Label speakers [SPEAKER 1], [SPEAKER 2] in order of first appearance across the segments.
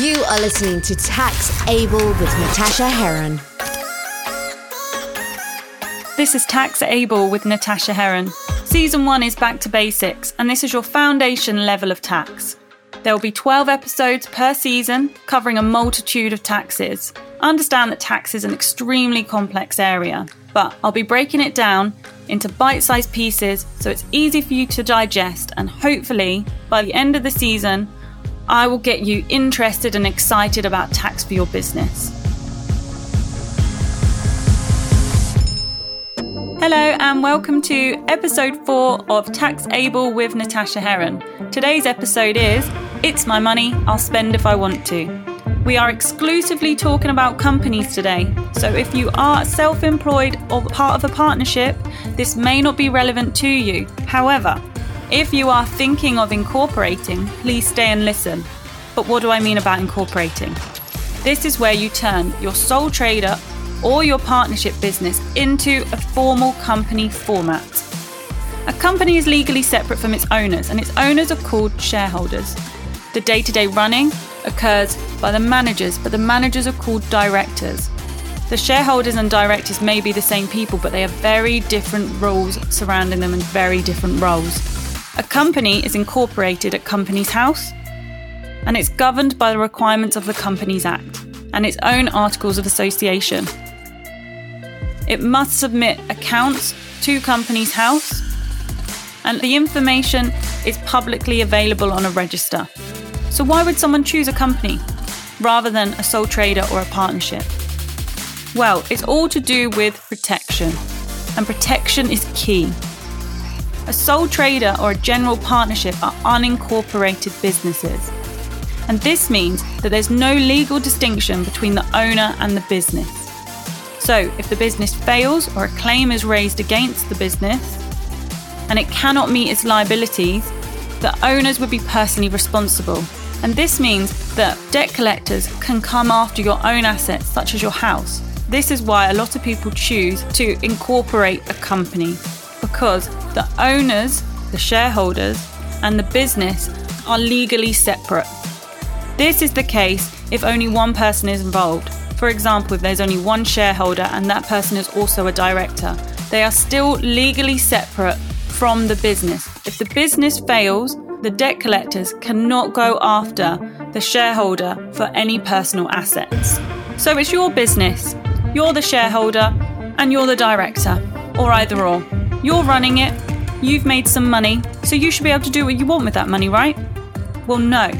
[SPEAKER 1] You are listening to Tax Able with Natasha Heron.
[SPEAKER 2] This is Tax Able with Natasha Heron. Season 1 is back to basics, and this is your foundation level of tax. There will be 12 episodes per season covering a multitude of taxes. understand that tax is an extremely complex area, but I'll be breaking it down into bite sized pieces so it's easy for you to digest, and hopefully, by the end of the season, I will get you interested and excited about tax for your business. Hello, and welcome to episode four of Tax Able with Natasha Heron. Today's episode is It's My Money, I'll Spend If I Want to. We are exclusively talking about companies today, so if you are self employed or part of a partnership, this may not be relevant to you. However, if you are thinking of incorporating, please stay and listen. But what do I mean about incorporating? This is where you turn your sole trader or your partnership business into a formal company format. A company is legally separate from its owners, and its owners are called shareholders. The day to day running occurs by the managers, but the managers are called directors. The shareholders and directors may be the same people, but they have very different rules surrounding them and very different roles. A company is incorporated at Companies House, and it's governed by the requirements of the Companies Act and its own articles of association. It must submit accounts to Companies House, and the information is publicly available on a register. So, why would someone choose a company rather than a sole trader or a partnership? Well, it's all to do with protection, and protection is key. A sole trader or a general partnership are unincorporated businesses. And this means that there's no legal distinction between the owner and the business. So, if the business fails or a claim is raised against the business and it cannot meet its liabilities, the owners would be personally responsible. And this means that debt collectors can come after your own assets, such as your house. This is why a lot of people choose to incorporate a company because the owners, the shareholders, and the business are legally separate. This is the case if only one person is involved. For example, if there's only one shareholder and that person is also a director, they are still legally separate from the business. If the business fails, the debt collectors cannot go after the shareholder for any personal assets. So it's your business. You're the shareholder and you're the director, or either or. You're running it, you've made some money, so you should be able to do what you want with that money, right? Well, no.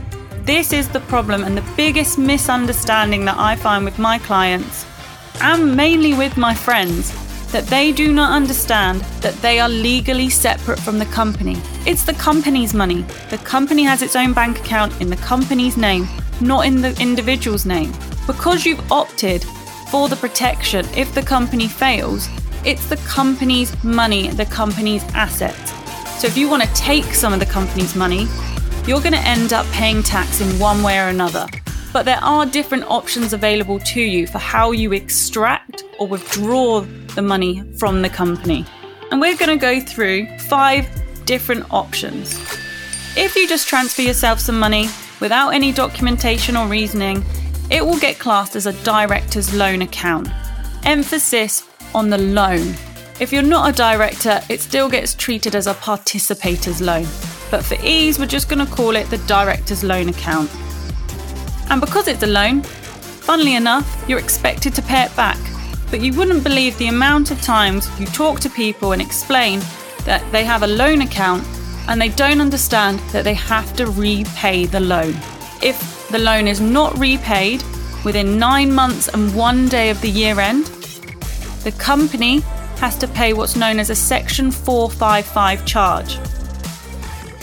[SPEAKER 2] This is the problem and the biggest misunderstanding that I find with my clients and mainly with my friends that they do not understand that they are legally separate from the company. It's the company's money. The company has its own bank account in the company's name, not in the individual's name. Because you've opted for the protection if the company fails, it's the company's money, the company's assets. So if you want to take some of the company's money, you're going to end up paying tax in one way or another. But there are different options available to you for how you extract or withdraw the money from the company. And we're going to go through five different options. If you just transfer yourself some money without any documentation or reasoning, it will get classed as a director's loan account. Emphasis on the loan. If you're not a director, it still gets treated as a participator's loan but for ease, we're just going to call it the director's loan account. And because it's a loan, funnily enough, you're expected to pay it back. But you wouldn't believe the amount of times you talk to people and explain that they have a loan account and they don't understand that they have to repay the loan. If the loan is not repaid within nine months and one day of the year end, the company has to pay what's known as a Section 455 charge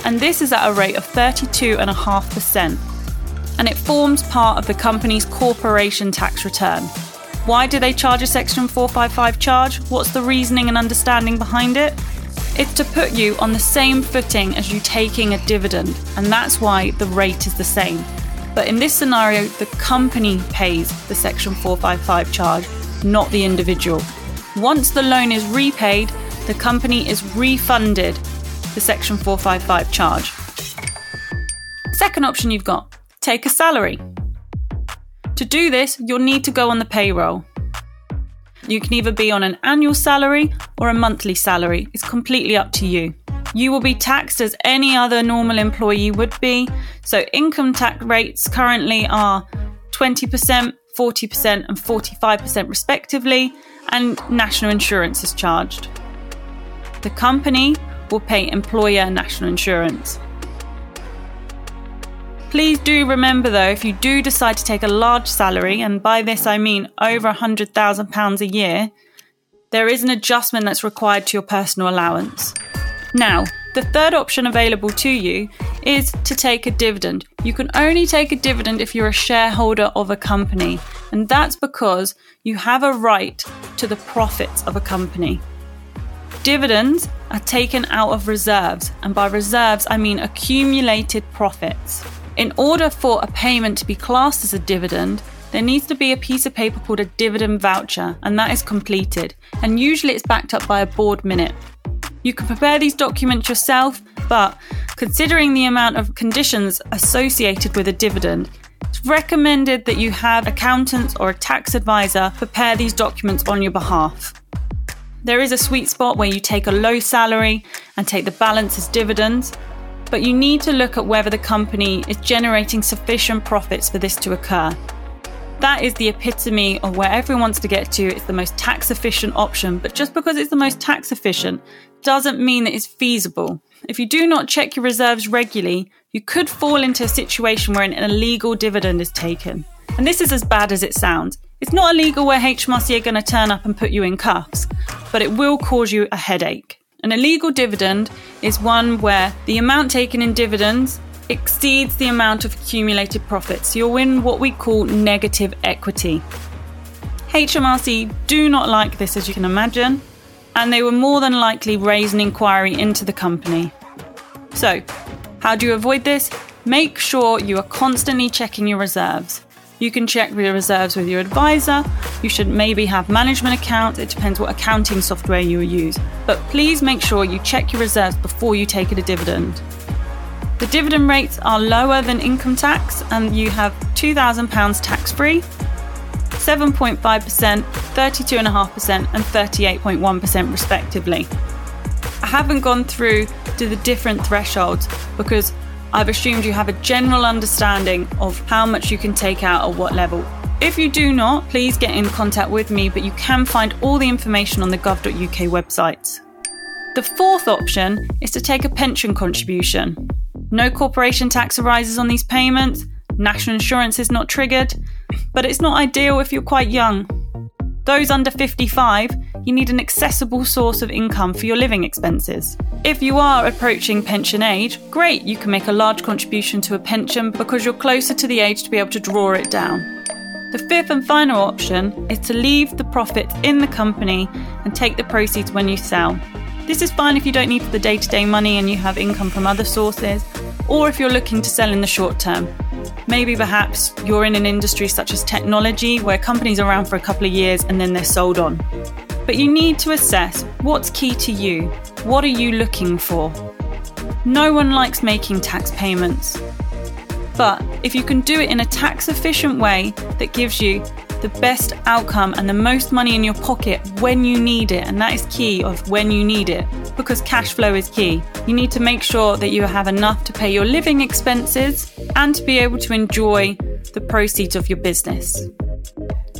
[SPEAKER 2] and this is at a rate of 32.5%, and it forms part of the company's corporation tax return. Why do they charge a Section 455 charge? What's the reasoning and understanding behind it? It's to put you on the same footing as you taking a dividend, and that's why the rate is the same. But in this scenario, the company pays the Section 455 charge, not the individual. Once the loan is repaid, the company is refunded the Section 455 charge. Second option you've got take a salary. To do this, you'll need to go on the payroll. You can either be on an annual salary or a monthly salary. It's completely up to you. You will be taxed as any other normal employee would be. So, income tax rates currently are 20%, 40%, and 45% respectively, and national insurance is charged. The company will pay employer national insurance. Please do remember though, if you do decide to take a large salary, and by this I mean over £100,000 a year, there is an adjustment that's required to your personal allowance. Now, the third option available to you is to take a dividend. You can only take a dividend if you're a shareholder of a company, and that's because you have a right to the profits of a company. Dividends are taken out of reserves, and by reserves, I mean accumulated profits. In order for a payment to be classed as a dividend, there needs to be a piece of paper called a dividend voucher, and that is completed. And usually it's backed up by a board minute. You can prepare these documents yourself, but considering the amount of conditions associated with a dividend, it's recommended that you have accountants or a tax advisor prepare these documents on your behalf. There is a sweet spot where you take a low salary and take the balance as dividends, but you need to look at whether the company is generating sufficient profits for this to occur. That is the epitome of where everyone wants to get to. It's the most tax efficient option, but just because it's the most tax efficient doesn't mean that it's feasible. If you do not check your reserves regularly, you could fall into a situation where an illegal dividend is taken. And this is as bad as it sounds. It's not illegal where HMRC are going to turn up and put you in cuffs, but it will cause you a headache. An illegal dividend is one where the amount taken in dividends exceeds the amount of accumulated profits. You'll win what we call negative equity. HMRC do not like this, as you can imagine, and they will more than likely raise an inquiry into the company. So, how do you avoid this? Make sure you are constantly checking your reserves. You can check your reserves with your advisor. You should maybe have management accounts. It depends what accounting software you use. But please make sure you check your reserves before you take a dividend. The dividend rates are lower than income tax, and you have £2,000 tax free, 7.5%, 32.5%, and 38.1% respectively. I haven't gone through to the different thresholds because I've assumed you have a general understanding of how much you can take out at what level. If you do not, please get in contact with me, but you can find all the information on the gov.uk website. The fourth option is to take a pension contribution. No corporation tax arises on these payments, national insurance is not triggered, but it's not ideal if you're quite young. Those under 55, you need an accessible source of income for your living expenses. If you are approaching pension age, great, you can make a large contribution to a pension because you're closer to the age to be able to draw it down. The fifth and final option is to leave the profits in the company and take the proceeds when you sell. This is fine if you don't need the day to day money and you have income from other sources, or if you're looking to sell in the short term. Maybe perhaps you're in an industry such as technology where companies are around for a couple of years and then they're sold on. But you need to assess what's key to you. What are you looking for? No one likes making tax payments. But if you can do it in a tax efficient way that gives you the best outcome and the most money in your pocket when you need it, and that is key of when you need it, because cash flow is key. You need to make sure that you have enough to pay your living expenses and to be able to enjoy the proceeds of your business.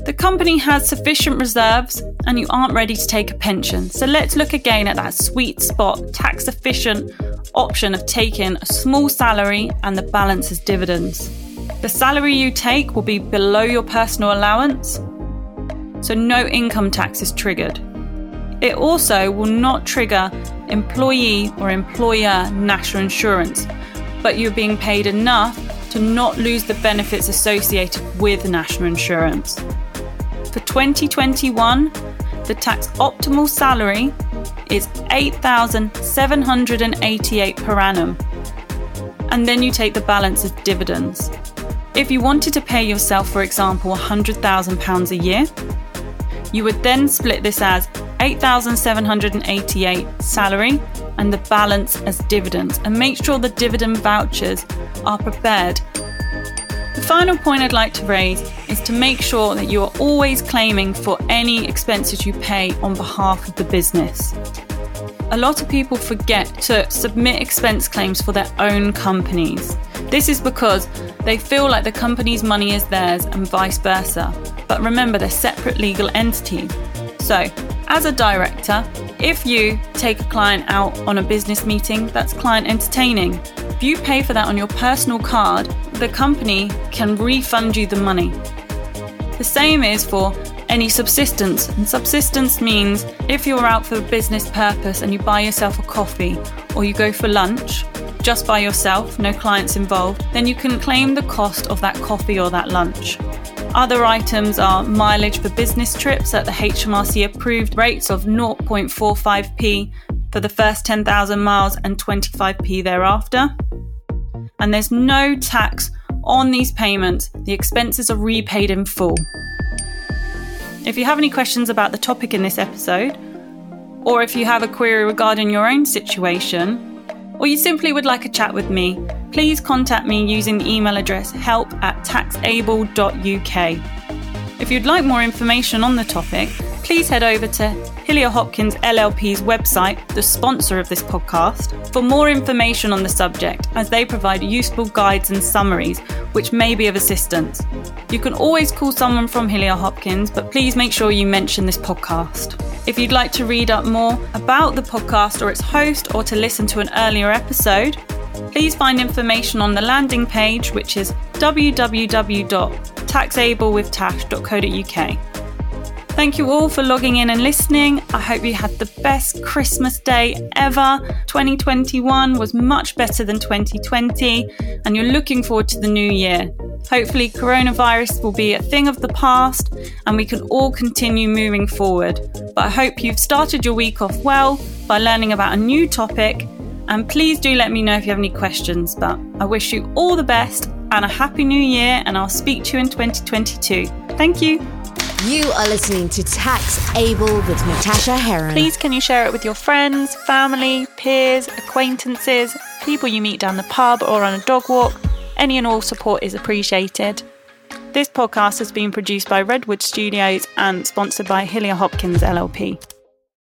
[SPEAKER 2] The company has sufficient reserves and you aren't ready to take a pension. So let's look again at that sweet spot, tax efficient option of taking a small salary and the balance as dividends. The salary you take will be below your personal allowance, so no income tax is triggered. It also will not trigger employee or employer national insurance, but you're being paid enough to not lose the benefits associated with national insurance. For 2021, the tax optimal salary is 8,788 per annum. And then you take the balance of dividends. If you wanted to pay yourself, for example, £100,000 a year, you would then split this as 8,788 salary and the balance as dividends and make sure the dividend vouchers are prepared. The final point I'd like to raise is to make sure that you are always claiming for any expenses you pay on behalf of the business. A lot of people forget to submit expense claims for their own companies. This is because they feel like the company's money is theirs and vice versa. But remember, they're separate legal entities. So, as a director, if you take a client out on a business meeting, that's client entertaining. If you pay for that on your personal card, the company can refund you the money. The same is for any subsistence. And subsistence means if you're out for a business purpose and you buy yourself a coffee or you go for lunch, just by yourself, no clients involved, then you can claim the cost of that coffee or that lunch. Other items are mileage for business trips at the HMRC approved rates of 0.45p for the first 10,000 miles and 25p thereafter. And there's no tax on these payments, the expenses are repaid in full. If you have any questions about the topic in this episode, or if you have a query regarding your own situation, or you simply would like a chat with me, please contact me using the email address help at taxable.uk. If you'd like more information on the topic, please head over to Hillier Hopkins LLP's website, the sponsor of this podcast, for more information on the subject, as they provide useful guides and summaries which may be of assistance. You can always call someone from Hillier Hopkins, but please make sure you mention this podcast. If you'd like to read up more about the podcast or its host, or to listen to an earlier episode, please find information on the landing page, which is www.taxablewithtash.co.uk. Thank you all for logging in and listening. I hope you had the best Christmas day ever. 2021 was much better than 2020, and you're looking forward to the new year. Hopefully, coronavirus will be a thing of the past and we can all continue moving forward. But I hope you've started your week off well by learning about a new topic. And please do let me know if you have any questions. But I wish you all the best and a happy new year, and I'll speak to you in 2022. Thank you.
[SPEAKER 1] You are listening to Tax Able with Natasha Heron.
[SPEAKER 2] Please, can you share it with your friends, family, peers, acquaintances, people you meet down the pub or on a dog walk? Any and all support is appreciated. This podcast has been produced by Redwood Studios and sponsored by Hillier Hopkins LLP.